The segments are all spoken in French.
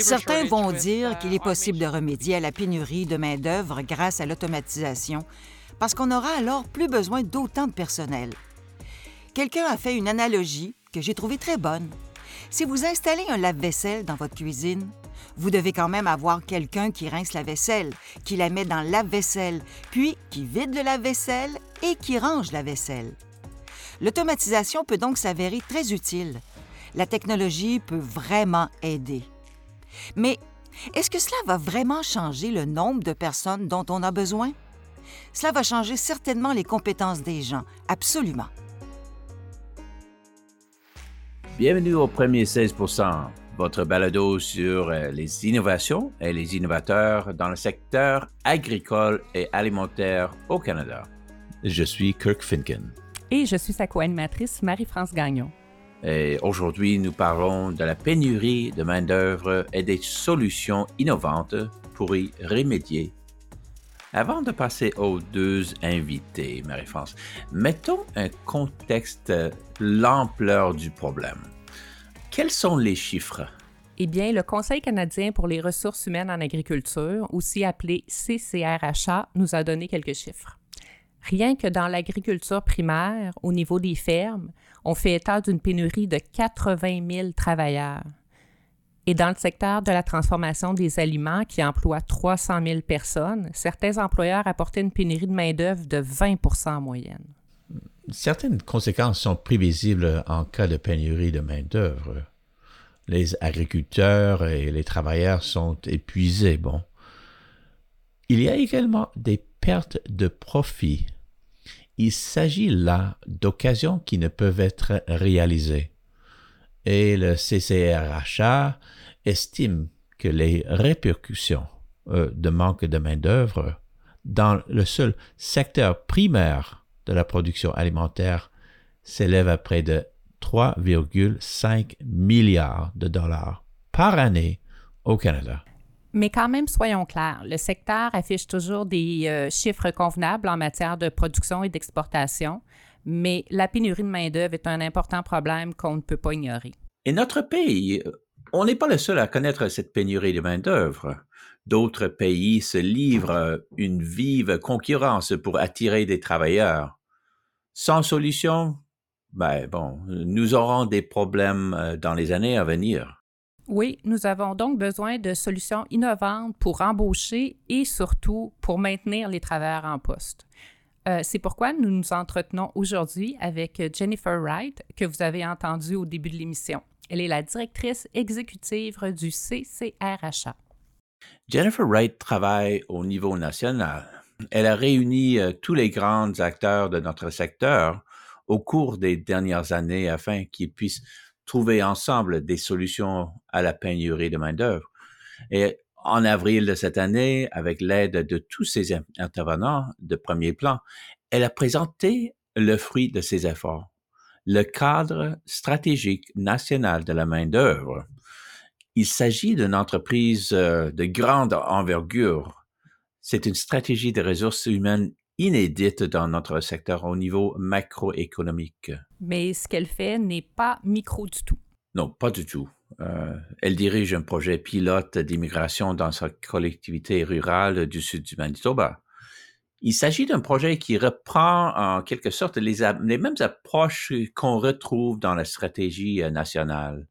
Certains vont dire qu'il est possible de remédier à la pénurie de main-d'œuvre grâce à l'automatisation, parce qu'on aura alors plus besoin d'autant de personnel. Quelqu'un a fait une analogie que j'ai trouvée très bonne. Si vous installez un lave-vaisselle dans votre cuisine, vous devez quand même avoir quelqu'un qui rince la vaisselle, qui la met dans le lave-vaisselle, puis qui vide le lave-vaisselle et qui range la vaisselle. L'automatisation peut donc s'avérer très utile. La technologie peut vraiment aider. Mais est-ce que cela va vraiment changer le nombre de personnes dont on a besoin? Cela va changer certainement les compétences des gens, absolument. Bienvenue au premier 16 votre balado sur euh, les innovations et les innovateurs dans le secteur agricole et alimentaire au Canada. Je suis Kirk Finken. Et je suis sa co-animatrice Marie-France Gagnon. Et aujourd'hui, nous parlons de la pénurie de main-d'œuvre et des solutions innovantes pour y remédier. Avant de passer aux deux invités, Marie-France, mettons un contexte l'ampleur du problème. Quels sont les chiffres? Eh bien, le Conseil canadien pour les ressources humaines en agriculture, aussi appelé CCRHA, nous a donné quelques chiffres. Rien que dans l'agriculture primaire, au niveau des fermes, on fait état d'une pénurie de 80 000 travailleurs. Et dans le secteur de la transformation des aliments, qui emploie 300 000 personnes, certains employeurs apportaient une pénurie de main-d'œuvre de 20% en moyenne. Certaines conséquences sont prévisibles en cas de pénurie de main-d'œuvre. Les agriculteurs et les travailleurs sont épuisés. Bon. Il y a également des pertes de profit il s'agit là d'occasions qui ne peuvent être réalisées. Et le CCRHA estime que les répercussions euh, de manque de main-d'œuvre dans le seul secteur primaire de la production alimentaire s'élèvent à près de 3,5 milliards de dollars par année au Canada. Mais quand même, soyons clairs, le secteur affiche toujours des euh, chiffres convenables en matière de production et d'exportation, mais la pénurie de main-d'œuvre est un important problème qu'on ne peut pas ignorer. Et notre pays, on n'est pas le seul à connaître cette pénurie de main-d'œuvre. D'autres pays se livrent une vive concurrence pour attirer des travailleurs. Sans solution, ben bon, nous aurons des problèmes euh, dans les années à venir. Oui, nous avons donc besoin de solutions innovantes pour embaucher et surtout pour maintenir les travailleurs en poste. Euh, c'est pourquoi nous nous entretenons aujourd'hui avec Jennifer Wright, que vous avez entendu au début de l'émission. Elle est la directrice exécutive du CCRHA. Jennifer Wright travaille au niveau national. Elle a réuni euh, tous les grands acteurs de notre secteur au cours des dernières années afin qu'ils puissent trouver ensemble des solutions à la pénurie de main-d'œuvre. Et en avril de cette année, avec l'aide de tous ces intervenants de premier plan, elle a présenté le fruit de ses efforts, le cadre stratégique national de la main-d'œuvre. Il s'agit d'une entreprise euh, de grande envergure. C'est une stratégie de ressources humaines inédite dans notre secteur au niveau macroéconomique. Mais ce qu'elle fait n'est pas micro du tout. Non, pas du tout. Euh, elle dirige un projet pilote d'immigration dans sa collectivité rurale du sud du Manitoba. Il s'agit d'un projet qui reprend en quelque sorte les, les mêmes approches qu'on retrouve dans la stratégie nationale.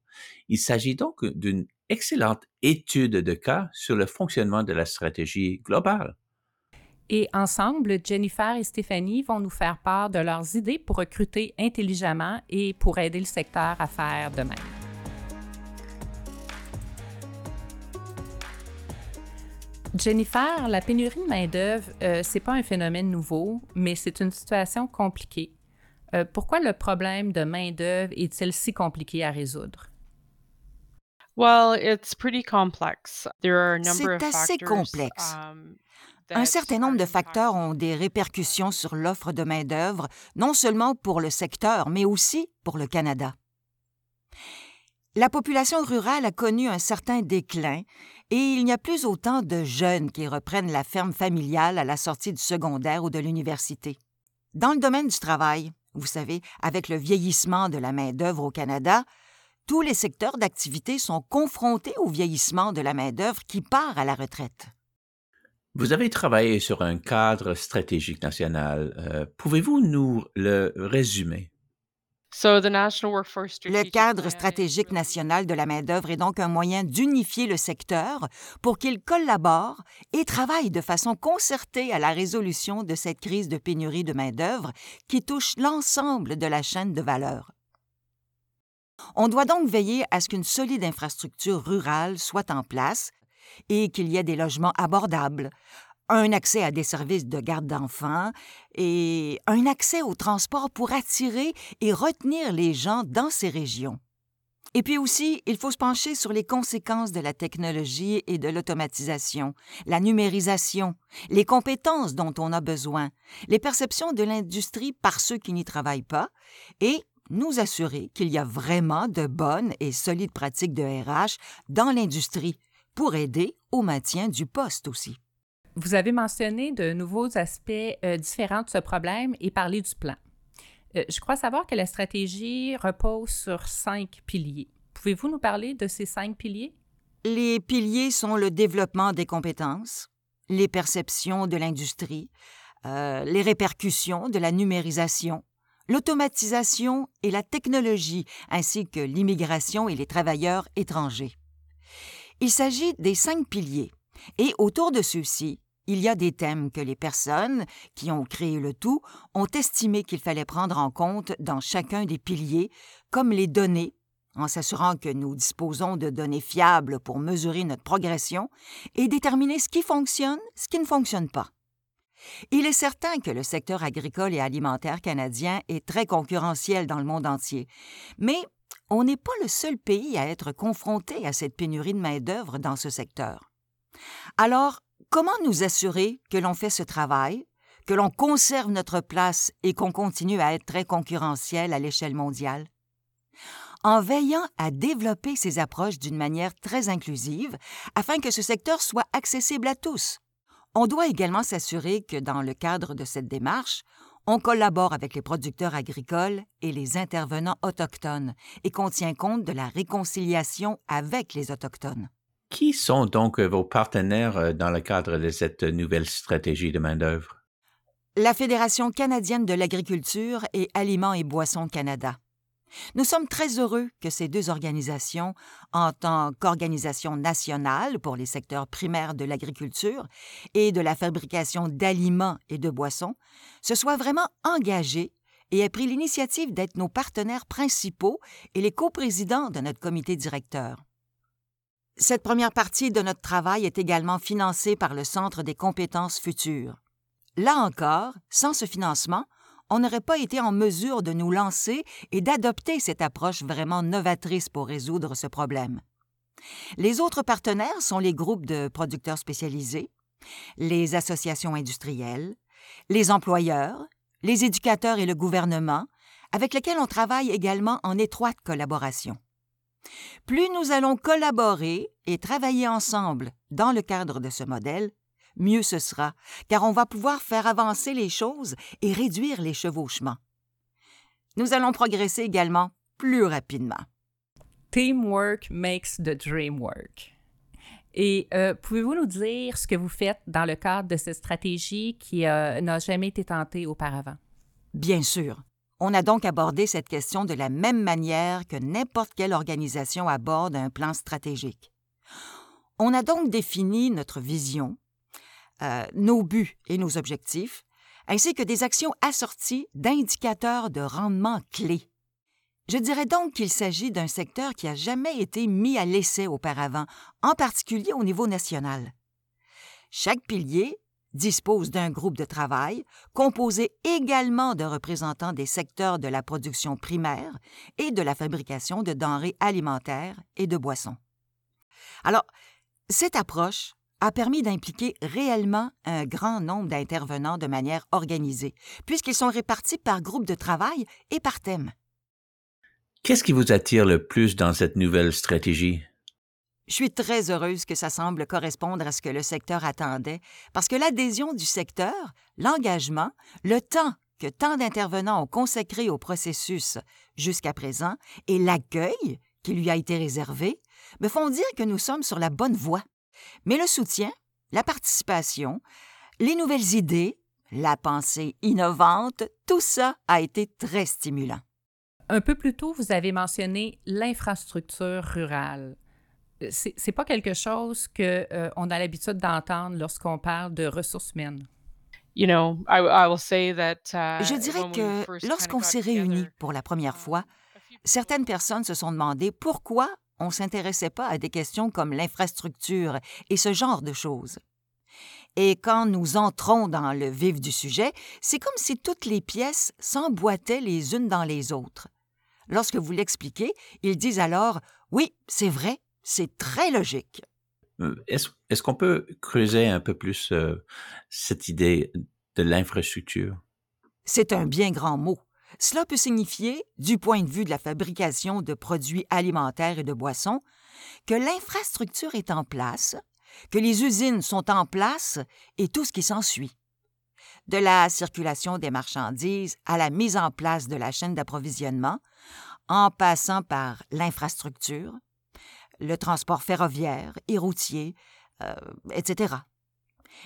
Il s'agit donc d'une excellente étude de cas sur le fonctionnement de la stratégie globale. Et ensemble, Jennifer et Stéphanie vont nous faire part de leurs idées pour recruter intelligemment et pour aider le secteur à faire de même. Jennifer, la pénurie de main-d'œuvre, euh, c'est pas un phénomène nouveau, mais c'est une situation compliquée. Euh, pourquoi le problème de main-d'œuvre est-il si compliqué à résoudre? C'est assez complexe. Um, un certain nombre de facteurs ont des répercussions sur l'offre de main-d'œuvre, non seulement pour le secteur, mais aussi pour le Canada. La population rurale a connu un certain déclin et il n'y a plus autant de jeunes qui reprennent la ferme familiale à la sortie du secondaire ou de l'université. Dans le domaine du travail, vous savez, avec le vieillissement de la main-d'œuvre au Canada, tous les secteurs d'activité sont confrontés au vieillissement de la main-d'œuvre qui part à la retraite. Vous avez travaillé sur un cadre stratégique national. Euh, pouvez-vous nous le résumer? Le cadre stratégique national de la main-d'œuvre est donc un moyen d'unifier le secteur pour qu'il collabore et travaille de façon concertée à la résolution de cette crise de pénurie de main-d'œuvre qui touche l'ensemble de la chaîne de valeur. On doit donc veiller à ce qu'une solide infrastructure rurale soit en place et qu'il y ait des logements abordables, un accès à des services de garde d'enfants et un accès au transport pour attirer et retenir les gens dans ces régions. Et puis aussi, il faut se pencher sur les conséquences de la technologie et de l'automatisation, la numérisation, les compétences dont on a besoin, les perceptions de l'industrie par ceux qui n'y travaillent pas, et nous assurer qu'il y a vraiment de bonnes et solides pratiques de RH dans l'industrie pour aider au maintien du poste aussi. Vous avez mentionné de nouveaux aspects euh, différents de ce problème et parlé du plan. Euh, je crois savoir que la stratégie repose sur cinq piliers. Pouvez-vous nous parler de ces cinq piliers? Les piliers sont le développement des compétences, les perceptions de l'industrie, euh, les répercussions de la numérisation, l'automatisation et la technologie, ainsi que l'immigration et les travailleurs étrangers. Il s'agit des cinq piliers, et autour de ceux-ci, il y a des thèmes que les personnes qui ont créé le tout ont estimé qu'il fallait prendre en compte dans chacun des piliers, comme les données, en s'assurant que nous disposons de données fiables pour mesurer notre progression et déterminer ce qui fonctionne, ce qui ne fonctionne pas. Il est certain que le secteur agricole et alimentaire canadien est très concurrentiel dans le monde entier, mais on n'est pas le seul pays à être confronté à cette pénurie de main-d'œuvre dans ce secteur. Alors, comment nous assurer que l'on fait ce travail, que l'on conserve notre place et qu'on continue à être très concurrentiel à l'échelle mondiale? En veillant à développer ces approches d'une manière très inclusive afin que ce secteur soit accessible à tous, on doit également s'assurer que dans le cadre de cette démarche, on collabore avec les producteurs agricoles et les intervenants autochtones et qu'on tient compte de la réconciliation avec les Autochtones. Qui sont donc vos partenaires euh, dans le cadre de cette nouvelle stratégie de main-d'œuvre? La Fédération canadienne de l'agriculture et Aliments et Boissons Canada. Nous sommes très heureux que ces deux organisations, en tant qu'organisation nationale pour les secteurs primaires de l'agriculture et de la fabrication d'aliments et de boissons, se soient vraiment engagées et aient pris l'initiative d'être nos partenaires principaux et les coprésidents de notre comité directeur. Cette première partie de notre travail est également financée par le Centre des compétences futures. Là encore, sans ce financement, on n'aurait pas été en mesure de nous lancer et d'adopter cette approche vraiment novatrice pour résoudre ce problème. Les autres partenaires sont les groupes de producteurs spécialisés, les associations industrielles, les employeurs, les éducateurs et le gouvernement, avec lesquels on travaille également en étroite collaboration. Plus nous allons collaborer et travailler ensemble dans le cadre de ce modèle, mieux ce sera, car on va pouvoir faire avancer les choses et réduire les chevauchements. Nous allons progresser également plus rapidement. Teamwork makes the dream work. Et euh, pouvez-vous nous dire ce que vous faites dans le cadre de cette stratégie qui euh, n'a jamais été tentée auparavant? Bien sûr. On a donc abordé cette question de la même manière que n'importe quelle organisation aborde un plan stratégique. On a donc défini notre vision, euh, nos buts et nos objectifs, ainsi que des actions assorties d'indicateurs de rendement clés. Je dirais donc qu'il s'agit d'un secteur qui n'a jamais été mis à l'essai auparavant, en particulier au niveau national. Chaque pilier dispose d'un groupe de travail composé également de représentants des secteurs de la production primaire et de la fabrication de denrées alimentaires et de boissons. Alors, cette approche a permis d'impliquer réellement un grand nombre d'intervenants de manière organisée, puisqu'ils sont répartis par groupe de travail et par thème. Qu'est-ce qui vous attire le plus dans cette nouvelle stratégie? Je suis très heureuse que ça semble correspondre à ce que le secteur attendait, parce que l'adhésion du secteur, l'engagement, le temps que tant d'intervenants ont consacré au processus jusqu'à présent et l'accueil qui lui a été réservé me font dire que nous sommes sur la bonne voie. Mais le soutien, la participation, les nouvelles idées, la pensée innovante, tout ça a été très stimulant. Un peu plus tôt, vous avez mentionné l'infrastructure rurale. Euh, c'est, n'est pas quelque chose qu'on euh, on a l'habitude d'entendre lorsqu'on parle de ressources humaines. Je dirais que lorsqu'on s'est réunis pour la première fois, certaines personnes se sont demandé pourquoi on ne s'intéressait pas à des questions comme l'infrastructure et ce genre de choses. Et quand nous entrons dans le vif du sujet, c'est comme si toutes les pièces s'emboîtaient les unes dans les autres. Lorsque vous l'expliquez, ils disent alors Oui, c'est vrai, c'est très logique. Euh, est-ce qu'on peut creuser un peu plus euh, cette idée de l'infrastructure? C'est un bien grand mot. Cela peut signifier, du point de vue de la fabrication de produits alimentaires et de boissons, que l'infrastructure est en place, que les usines sont en place et tout ce qui s'ensuit. De la circulation des marchandises à la mise en place de la chaîne d'approvisionnement, en passant par l'infrastructure, le transport ferroviaire et routier, euh, etc.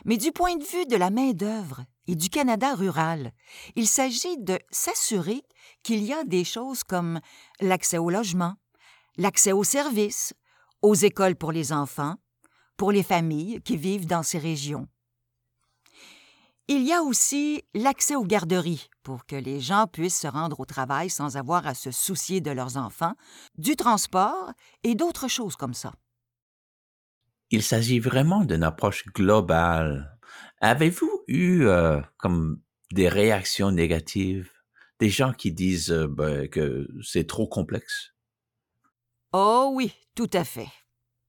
Mais du point de vue de la main-d'œuvre et du Canada rural, il s'agit de s'assurer qu'il y a des choses comme l'accès au logement, l'accès aux services, aux écoles pour les enfants, pour les familles qui vivent dans ces régions. Il y a aussi l'accès aux garderies pour que les gens puissent se rendre au travail sans avoir à se soucier de leurs enfants, du transport et d'autres choses comme ça. Il s'agit vraiment d'une approche globale. Avez-vous eu euh, comme des réactions négatives, des gens qui disent euh, ben, que c'est trop complexe? Oh oui, tout à fait.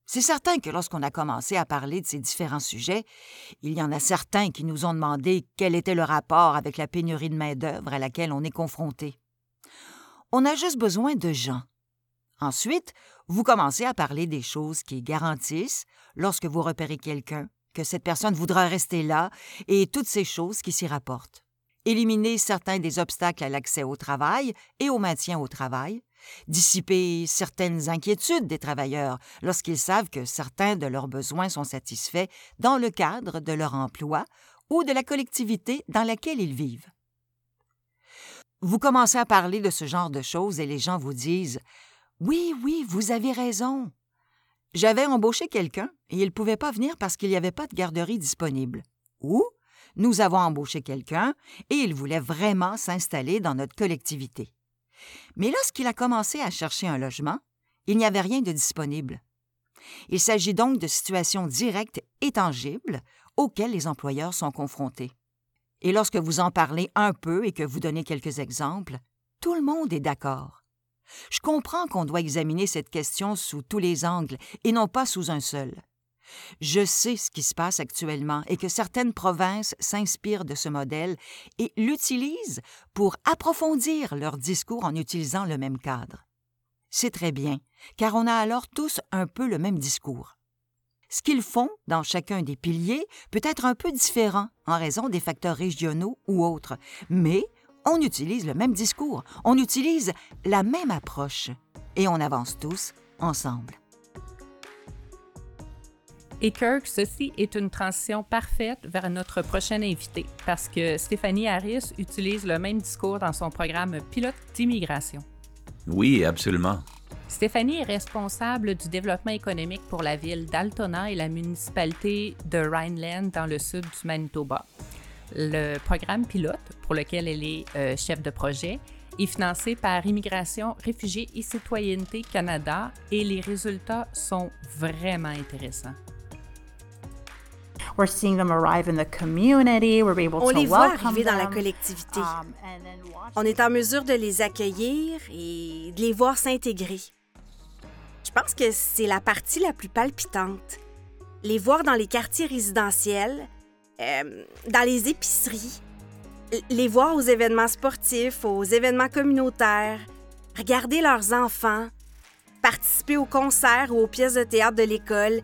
C'est certain que lorsqu'on a commencé à parler de ces différents sujets, il y en a certains qui nous ont demandé quel était le rapport avec la pénurie de main-d'œuvre à laquelle on est confronté. On a juste besoin de gens. Ensuite, vous commencez à parler des choses qui garantissent, lorsque vous repérez quelqu'un, que cette personne voudra rester là et toutes ces choses qui s'y rapportent. Éliminer certains des obstacles à l'accès au travail et au maintien au travail, dissiper certaines inquiétudes des travailleurs lorsqu'ils savent que certains de leurs besoins sont satisfaits dans le cadre de leur emploi ou de la collectivité dans laquelle ils vivent. Vous commencez à parler de ce genre de choses et les gens vous disent Oui, oui, vous avez raison. J'avais embauché quelqu'un et il ne pouvait pas venir parce qu'il n'y avait pas de garderie disponible. Ou nous avons embauché quelqu'un et il voulait vraiment s'installer dans notre collectivité. Mais lorsqu'il a commencé à chercher un logement, il n'y avait rien de disponible. Il s'agit donc de situations directes et tangibles auxquelles les employeurs sont confrontés. Et lorsque vous en parlez un peu et que vous donnez quelques exemples, tout le monde est d'accord. Je comprends qu'on doit examiner cette question sous tous les angles et non pas sous un seul. Je sais ce qui se passe actuellement et que certaines provinces s'inspirent de ce modèle et l'utilisent pour approfondir leur discours en utilisant le même cadre. C'est très bien, car on a alors tous un peu le même discours. Ce qu'ils font dans chacun des piliers peut être un peu différent en raison des facteurs régionaux ou autres, mais on utilise le même discours, on utilise la même approche et on avance tous ensemble. Et Kirk, ceci est une transition parfaite vers notre prochain invité parce que Stéphanie Harris utilise le même discours dans son programme Pilote d'immigration. Oui, absolument. Stéphanie est responsable du développement économique pour la ville d'Altona et la municipalité de Rhineland dans le sud du Manitoba. Le programme pilote, pour lequel elle est euh, chef de projet, est financé par Immigration, Réfugiés et Citoyenneté Canada et les résultats sont vraiment intéressants. On les voit arriver dans la collectivité. Um, On est en mesure de les accueillir et de les voir s'intégrer. Je pense que c'est la partie la plus palpitante. Les voir dans les quartiers résidentiels, euh, dans les épiceries, les voir aux événements sportifs, aux événements communautaires, regarder leurs enfants, participer aux concerts ou aux pièces de théâtre de l'école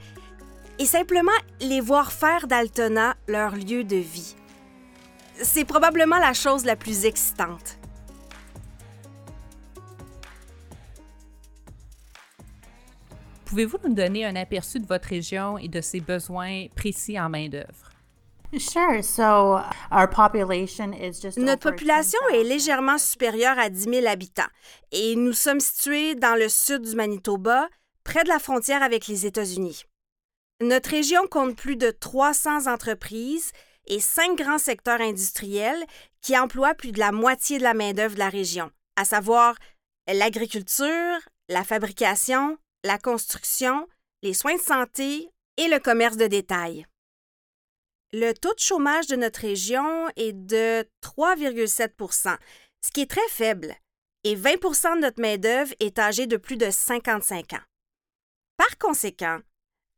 et simplement les voir faire d'Altona leur lieu de vie. C'est probablement la chose la plus excitante. Pouvez-vous nous donner un aperçu de votre région et de ses besoins précis en main-d'œuvre? Notre population est légèrement supérieure à 10 000 habitants et nous sommes situés dans le sud du Manitoba, près de la frontière avec les États-Unis. Notre région compte plus de 300 entreprises et cinq grands secteurs industriels qui emploient plus de la moitié de la main-d'œuvre de la région, à savoir l'agriculture, la fabrication, la construction, les soins de santé et le commerce de détail. Le taux de chômage de notre région est de 3,7% ce qui est très faible, et 20% de notre main-d'œuvre est âgée de plus de 55 ans. Par conséquent,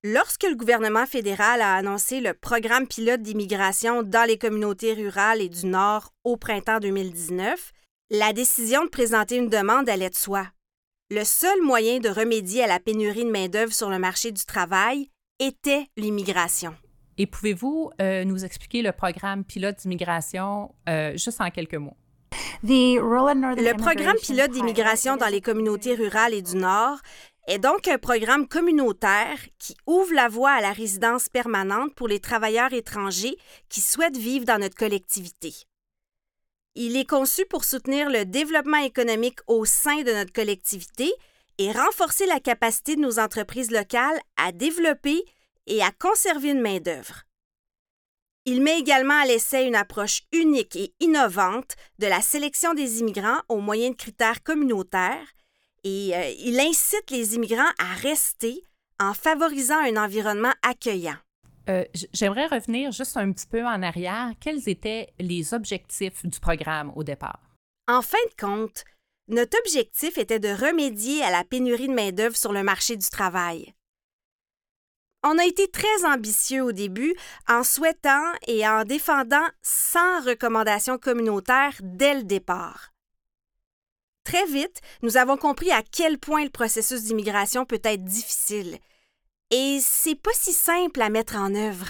lorsque le gouvernement fédéral a annoncé le programme pilote d'immigration dans les communautés rurales et du Nord au printemps 2019, la décision de présenter une demande allait de soi. Le seul moyen de remédier à la pénurie de main-d'œuvre sur le marché du travail était l'immigration. Et pouvez-vous euh, nous expliquer le programme pilote d'immigration euh, juste en quelques mots? Le programme pilote d'immigration dans les communautés rurales et du Nord est donc un programme communautaire qui ouvre la voie à la résidence permanente pour les travailleurs étrangers qui souhaitent vivre dans notre collectivité. Il est conçu pour soutenir le développement économique au sein de notre collectivité et renforcer la capacité de nos entreprises locales à développer et à conserver une main-d'œuvre. Il met également à l'essai une approche unique et innovante de la sélection des immigrants au moyen de critères communautaires et euh, il incite les immigrants à rester en favorisant un environnement accueillant. Euh, j'aimerais revenir juste un petit peu en arrière. Quels étaient les objectifs du programme au départ? En fin de compte, notre objectif était de remédier à la pénurie de main-d'œuvre sur le marché du travail. On a été très ambitieux au début en souhaitant et en défendant 100 recommandations communautaires dès le départ. Très vite, nous avons compris à quel point le processus d'immigration peut être difficile. Et c'est pas si simple à mettre en œuvre.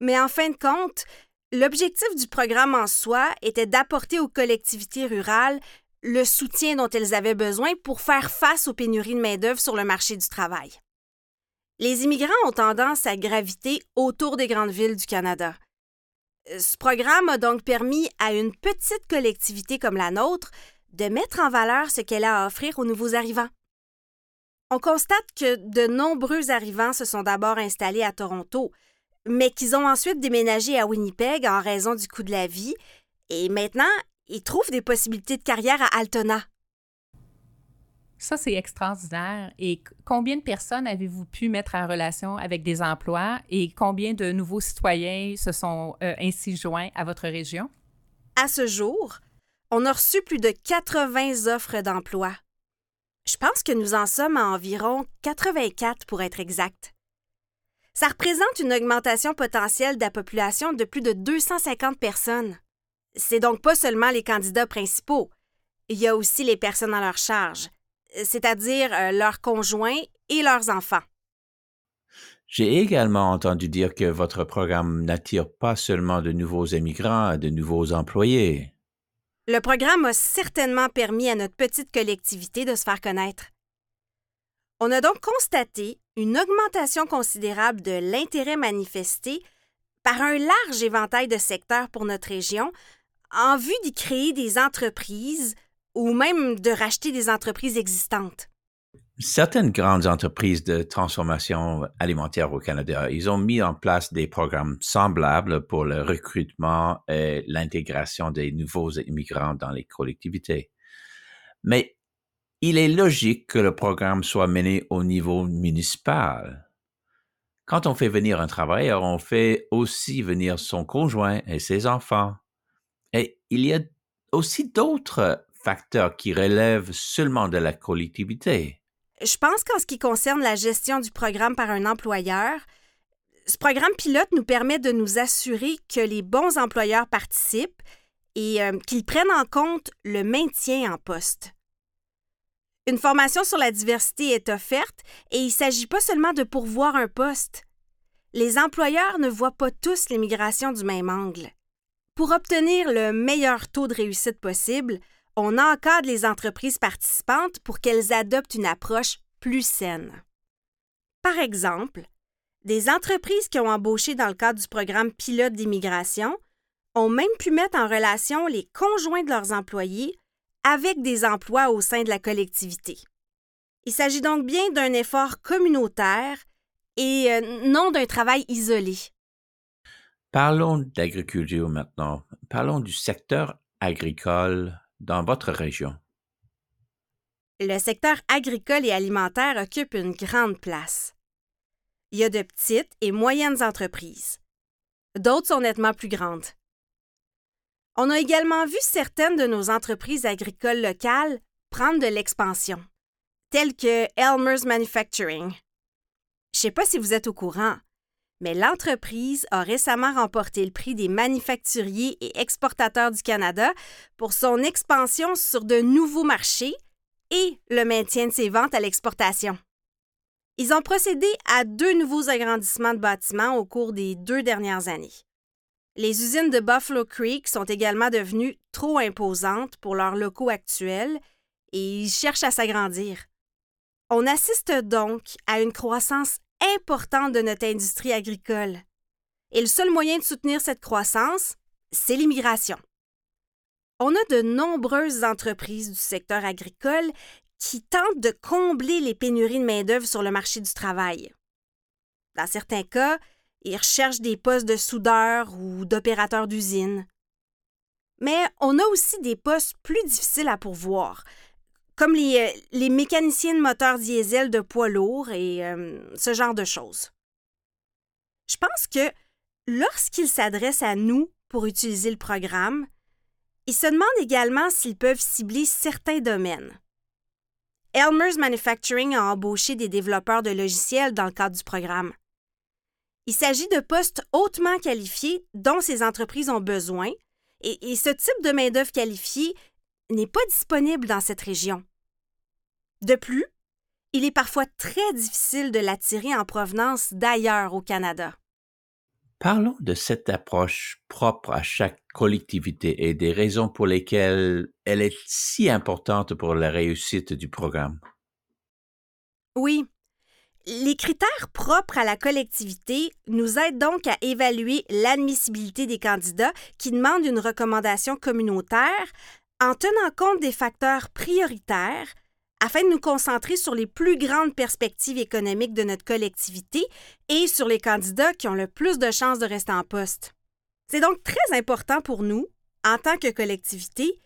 Mais en fin de compte, l'objectif du programme en soi était d'apporter aux collectivités rurales le soutien dont elles avaient besoin pour faire face aux pénuries de main-d'œuvre sur le marché du travail les immigrants ont tendance à graviter autour des grandes villes du Canada. Ce programme a donc permis à une petite collectivité comme la nôtre de mettre en valeur ce qu'elle a à offrir aux nouveaux arrivants. On constate que de nombreux arrivants se sont d'abord installés à Toronto, mais qu'ils ont ensuite déménagé à Winnipeg en raison du coût de la vie, et maintenant, ils trouvent des possibilités de carrière à Altona. Ça, c'est extraordinaire. Et combien de personnes avez-vous pu mettre en relation avec des emplois et combien de nouveaux citoyens se sont euh, ainsi joints à votre région? À ce jour, on a reçu plus de 80 offres d'emploi. Je pense que nous en sommes à environ 84 pour être exact. Ça représente une augmentation potentielle de la population de plus de 250 personnes. C'est donc pas seulement les candidats principaux, il y a aussi les personnes à leur charge, c'est-à-dire euh, leurs conjoints et leurs enfants. J'ai également entendu dire que votre programme n'attire pas seulement de nouveaux émigrants, de nouveaux employés. Le programme a certainement permis à notre petite collectivité de se faire connaître. On a donc constaté une augmentation considérable de l'intérêt manifesté par un large éventail de secteurs pour notre région en vue d'y créer des entreprises ou même de racheter des entreprises existantes. Certaines grandes entreprises de transformation alimentaire au Canada, ils ont mis en place des programmes semblables pour le recrutement et l'intégration des nouveaux immigrants dans les collectivités. Mais il est logique que le programme soit mené au niveau municipal. Quand on fait venir un travailleur, on fait aussi venir son conjoint et ses enfants. Et il y a aussi d'autres qui relèvent seulement de la collectivité. Je pense qu'en ce qui concerne la gestion du programme par un employeur, ce programme pilote nous permet de nous assurer que les bons employeurs participent et euh, qu'ils prennent en compte le maintien en poste. Une formation sur la diversité est offerte et il ne s'agit pas seulement de pourvoir un poste. Les employeurs ne voient pas tous l'immigration du même angle. Pour obtenir le meilleur taux de réussite possible, on encadre les entreprises participantes pour qu'elles adoptent une approche plus saine. Par exemple, des entreprises qui ont embauché dans le cadre du programme pilote d'immigration ont même pu mettre en relation les conjoints de leurs employés avec des emplois au sein de la collectivité. Il s'agit donc bien d'un effort communautaire et euh, non d'un travail isolé. Parlons d'agriculture maintenant. Parlons du secteur agricole dans votre région. Le secteur agricole et alimentaire occupe une grande place. Il y a de petites et moyennes entreprises. D'autres sont nettement plus grandes. On a également vu certaines de nos entreprises agricoles locales prendre de l'expansion, telles que Elmer's Manufacturing. Je ne sais pas si vous êtes au courant, mais l'entreprise a récemment remporté le prix des manufacturiers et exportateurs du Canada pour son expansion sur de nouveaux marchés et le maintien de ses ventes à l'exportation. Ils ont procédé à deux nouveaux agrandissements de bâtiments au cours des deux dernières années. Les usines de Buffalo Creek sont également devenues trop imposantes pour leurs locaux actuels et ils cherchent à s'agrandir. On assiste donc à une croissance importante de notre industrie agricole. Et le seul moyen de soutenir cette croissance, c'est l'immigration. On a de nombreuses entreprises du secteur agricole qui tentent de combler les pénuries de main-d'œuvre sur le marché du travail. Dans certains cas, ils recherchent des postes de soudeurs ou d'opérateurs d'usine. Mais on a aussi des postes plus difficiles à pourvoir, comme les, euh, mécaniciens de moteurs diesel de poids lourds et euh, ce genre de choses. Je pense que lorsqu'ils s'adressent à nous pour utiliser le programme, ils se demandent également s'ils peuvent cibler certains domaines. Elmer's Manufacturing a embauché des développeurs de logiciels dans le cadre du programme. Il s'agit de postes hautement qualifiés dont ces entreprises ont besoin, et, et ce type de main-d'œuvre qualifiée n'est pas disponible dans cette région. De plus, il est parfois très difficile de l'attirer en provenance d'ailleurs au Canada. Parlons de cette approche propre à chaque collectivité et des raisons pour lesquelles elle est si importante pour la réussite du programme. Oui. Les critères propres à la collectivité nous aident donc à évaluer l'admissibilité des candidats qui demandent une recommandation communautaire en tenant compte des facteurs prioritaires afin de nous concentrer sur les plus grandes perspectives économiques de notre collectivité et sur les candidats qui ont le plus de chances de rester en poste. C'est donc très important pour nous, en tant que collectivité,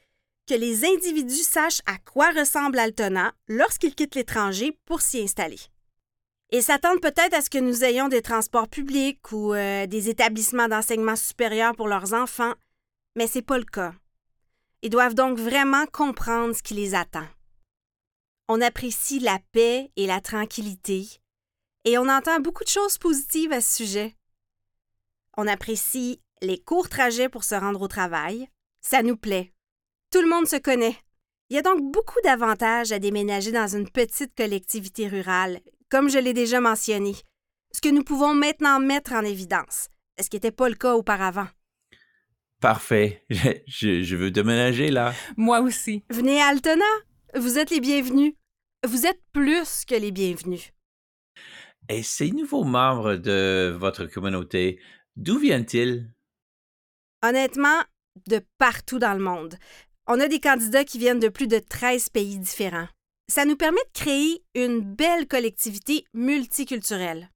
que les individus sachent à quoi ressemble Altona lorsqu'ils quittent l'étranger pour s'y installer. Ils s'attendent peut-être à ce que nous ayons des transports publics ou euh, des établissements d'enseignement supérieur pour leurs enfants, mais ce n'est pas le cas. Ils doivent donc vraiment comprendre ce qui les attend. On apprécie la paix et la tranquillité, et on entend beaucoup de choses positives à ce sujet. On apprécie les courts trajets pour se rendre au travail. Ça nous plaît. Tout le monde se connaît. Il y a donc beaucoup d'avantages à déménager dans une petite collectivité rurale, comme je l'ai déjà mentionné, ce que nous pouvons maintenant mettre en évidence, ce qui n'était pas le cas auparavant. Parfait. Je, je veux déménager là. Moi aussi. Venez à Altona. Vous êtes les bienvenus. Vous êtes plus que les bienvenus. Et ces nouveaux membres de votre communauté, d'où viennent-ils? Honnêtement, de partout dans le monde. On a des candidats qui viennent de plus de 13 pays différents. Ça nous permet de créer une belle collectivité multiculturelle.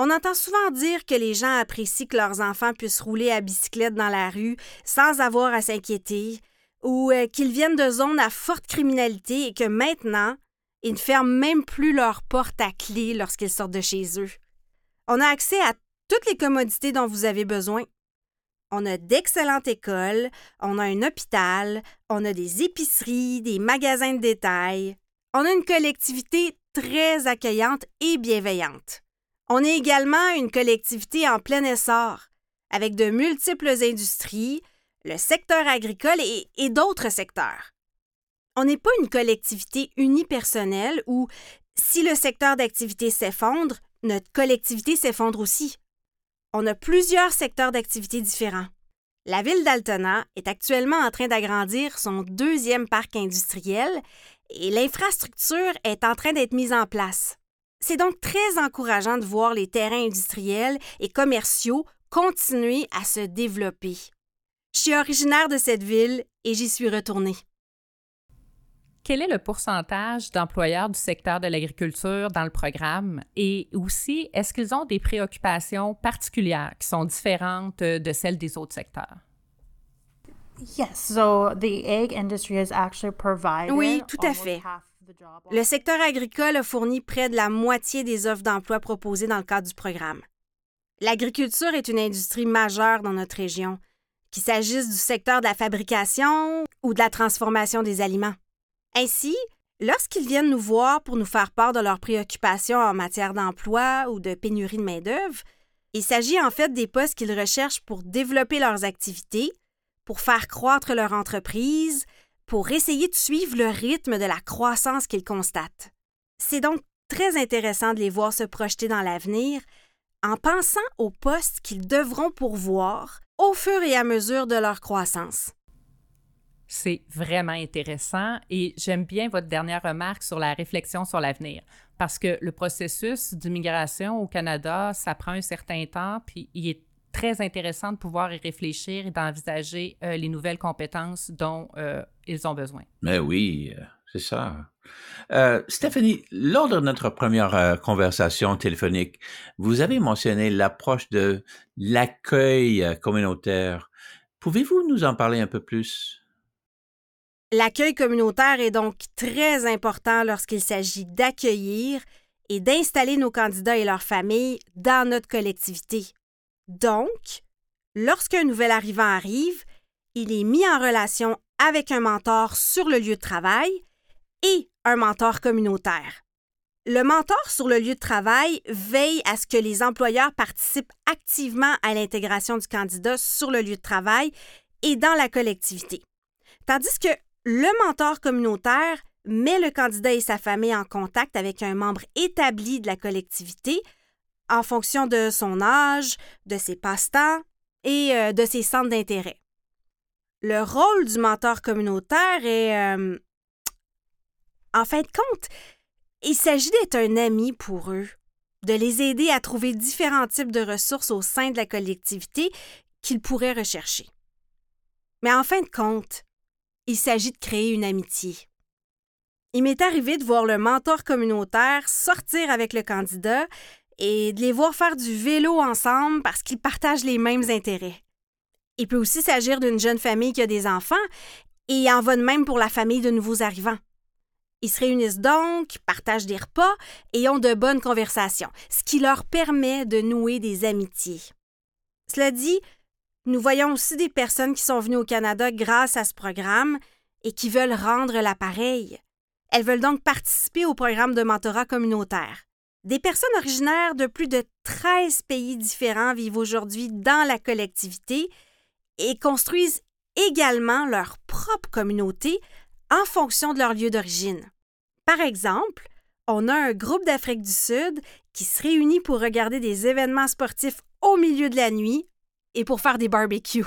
On entend souvent dire que les gens apprécient que leurs enfants puissent rouler à bicyclette dans la rue sans avoir à s'inquiéter, ou euh, qu'ils viennent de zones à forte criminalité et que maintenant, ils ne ferment même plus leurs portes à clé lorsqu'ils sortent de chez eux. On a accès à toutes les commodités dont vous avez besoin. On a d'excellentes écoles, on a un hôpital, on a des épiceries, des magasins de détail. On a une collectivité très accueillante et bienveillante. On est également une collectivité en plein essor, avec de multiples industries, le secteur agricole et, d'autres secteurs. On n'est pas une collectivité unipersonnelle où, si le secteur d'activité s'effondre, notre collectivité s'effondre aussi. On a plusieurs secteurs d'activité différents. La ville d'Altona est actuellement en train d'agrandir son deuxième parc industriel et l'infrastructure est en train d'être mise en place. C'est donc très encourageant de voir les terrains industriels et commerciaux continuer à se développer. Je suis originaire de cette ville et j'y suis retournée. Quel est le pourcentage d'employeurs du secteur de l'agriculture dans le programme? Et aussi est-ce qu'ils ont des préoccupations particulières qui sont différentes de celles des autres secteurs? Oui, tout à fait. Le secteur agricole a fourni près de la moitié des offres d'emploi proposées dans le cadre du programme. L'agriculture est une industrie majeure dans notre région, qu'il s'agisse du secteur de la fabrication ou de la transformation des aliments. Ainsi, lorsqu'ils viennent nous voir pour nous faire part de leurs préoccupations en matière d'emploi ou de pénurie de main-d'œuvre, il s'agit en fait des postes qu'ils recherchent pour développer leurs activités, pour faire croître leur entreprise, pour essayer de suivre le rythme de la croissance qu'ils constatent. C'est donc très intéressant de les voir se projeter dans l'avenir en pensant aux postes qu'ils devront pourvoir au fur et à mesure de leur croissance. C'est vraiment intéressant et j'aime bien votre dernière remarque sur la réflexion sur l'avenir parce que le processus d'immigration au Canada, ça prend un certain temps, puis il est très intéressant de pouvoir y réfléchir et d'envisager euh, les nouvelles compétences dont euh, ils ont besoin. Mais oui, euh, c'est ça. Stéphanie, lors de notre première conversation téléphonique, vous avez mentionné l'approche de l'accueil communautaire. Pouvez-vous nous en parler un peu plus? L'accueil communautaire est donc très important lorsqu'il s'agit d'accueillir et d'installer nos candidats et leurs familles dans notre collectivité. Donc, lorsqu'un nouvel arrivant arrive, il est mis en relation avec un mentor sur le lieu de travail et un mentor communautaire. Le mentor sur le lieu de travail veille à ce que les employeurs participent activement à l'intégration du candidat sur le lieu de travail et dans la collectivité. Tandis que le mentor communautaire met le candidat et sa famille en contact avec un membre établi de la collectivité en fonction de son âge, de ses passe-temps et euh, de ses centres d'intérêt. Le rôle du mentor communautaire est... Euh, en fin de compte, il s'agit d'être un ami pour eux, de les aider à trouver différents types de ressources au sein de la collectivité qu'ils pourraient rechercher. Mais en fin de compte, il s'agit de créer une amitié. Il m'est arrivé de voir le mentor communautaire sortir avec le candidat et de les voir faire du vélo ensemble parce qu'ils partagent les mêmes intérêts. Il peut aussi s'agir d'une jeune famille qui a des enfants et en va de même pour la famille de nouveaux arrivants. Ils se réunissent donc, partagent des repas et ont de bonnes conversations, ce qui leur permet de nouer des amitiés. Cela dit, nous voyons aussi des personnes qui sont venues au Canada grâce à ce programme et qui veulent rendre l'appareil. Elles veulent donc participer au programme de mentorat communautaire. Des personnes originaires de plus de 13 pays différents vivent aujourd'hui dans la collectivité et construisent également leur propre communauté en fonction de leur lieu d'origine. Par exemple, on a un groupe d'Afrique du Sud qui se réunit pour regarder des événements sportifs au milieu de la nuit et pour faire des barbecues.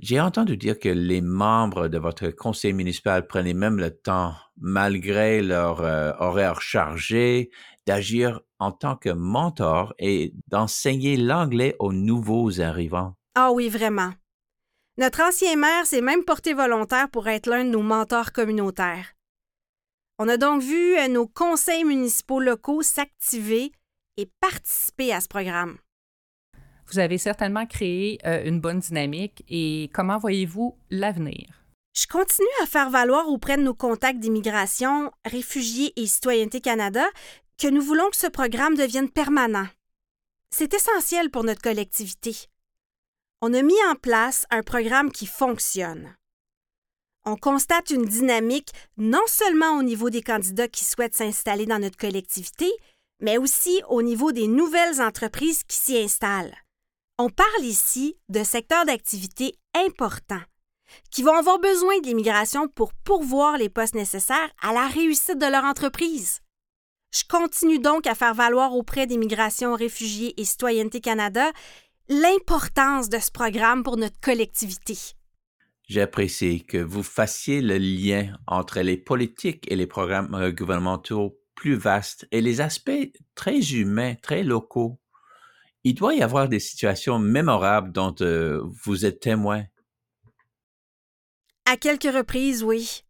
J'ai entendu dire que les membres de votre conseil municipal prenaient même le temps, malgré leur euh, horaire chargé, d'agir en tant que mentor et d'enseigner l'anglais aux nouveaux arrivants. Ah oui, vraiment. Notre ancien maire s'est même porté volontaire pour être l'un de nos mentors communautaires. On a donc vu euh, nos conseils municipaux locaux s'activer et participer à ce programme. Vous avez certainement créé euh, une bonne dynamique et comment voyez-vous l'avenir? Je continue à faire valoir auprès de nos contacts d'immigration, réfugiés et Citoyenneté Canada que nous voulons que ce programme devienne permanent. C'est essentiel pour notre collectivité. On a mis en place un programme qui fonctionne. On constate une dynamique non seulement au niveau des candidats qui souhaitent s'installer dans notre collectivité, mais aussi au niveau des nouvelles entreprises qui s'y installent. On parle ici de secteurs d'activité importants qui vont avoir besoin de l'immigration pour pourvoir les postes nécessaires à la réussite de leur entreprise. Je continue donc à faire valoir auprès d'immigration, réfugiés et Citoyenneté Canada l'importance de ce programme pour notre collectivité. J'apprécie que vous fassiez le lien entre les politiques et les programmes gouvernementaux plus vaste et les aspects très humains, très locaux. Il doit y avoir des situations mémorables dont euh, vous êtes témoin. À quelques reprises, oui.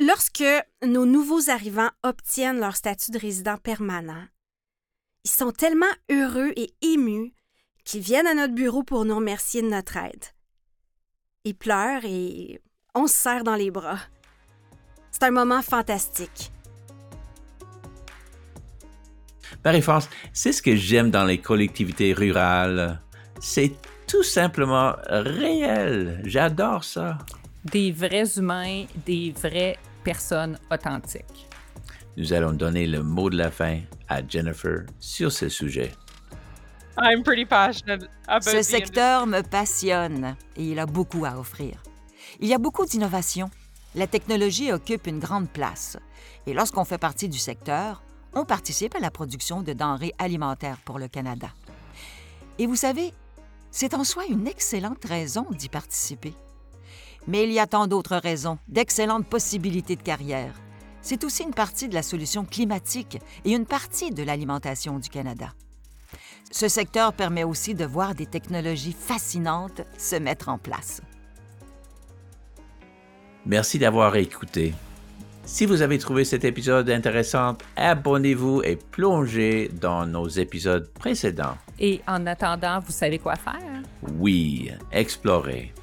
Lorsque nos nouveaux arrivants obtiennent leur statut de résident permanent, ils sont tellement heureux et émus qu'ils viennent à notre bureau pour nous remercier de notre aide. Ils pleurent et on se serre dans les bras. C'est un moment fantastique. Marie-France, c'est ce que j'aime dans les collectivités rurales. C'est tout simplement réel. J'adore ça. Des vrais humains, des vraies personnes authentiques. Nous allons donner le mot de la fin à Jennifer sur ce sujet. ce secteur me passionne et il a beaucoup à offrir. Il y a beaucoup d'innovations. La technologie occupe une grande place. Et lorsqu'on fait partie du secteur, on participe à la production de denrées alimentaires pour le Canada. Et vous savez, c'est en soi une excellente raison d'y participer. Mais il y a tant d'autres raisons, d'excellentes possibilités de carrière. C'est aussi une partie de la solution climatique et une partie de l'alimentation du Canada. Ce secteur permet aussi de voir des technologies fascinantes se mettre en place. Merci d'avoir écouté. Si vous avez trouvé cet épisode intéressant, abonnez-vous et plongez dans nos épisodes précédents. Et en attendant, vous savez quoi faire? Oui, explorez.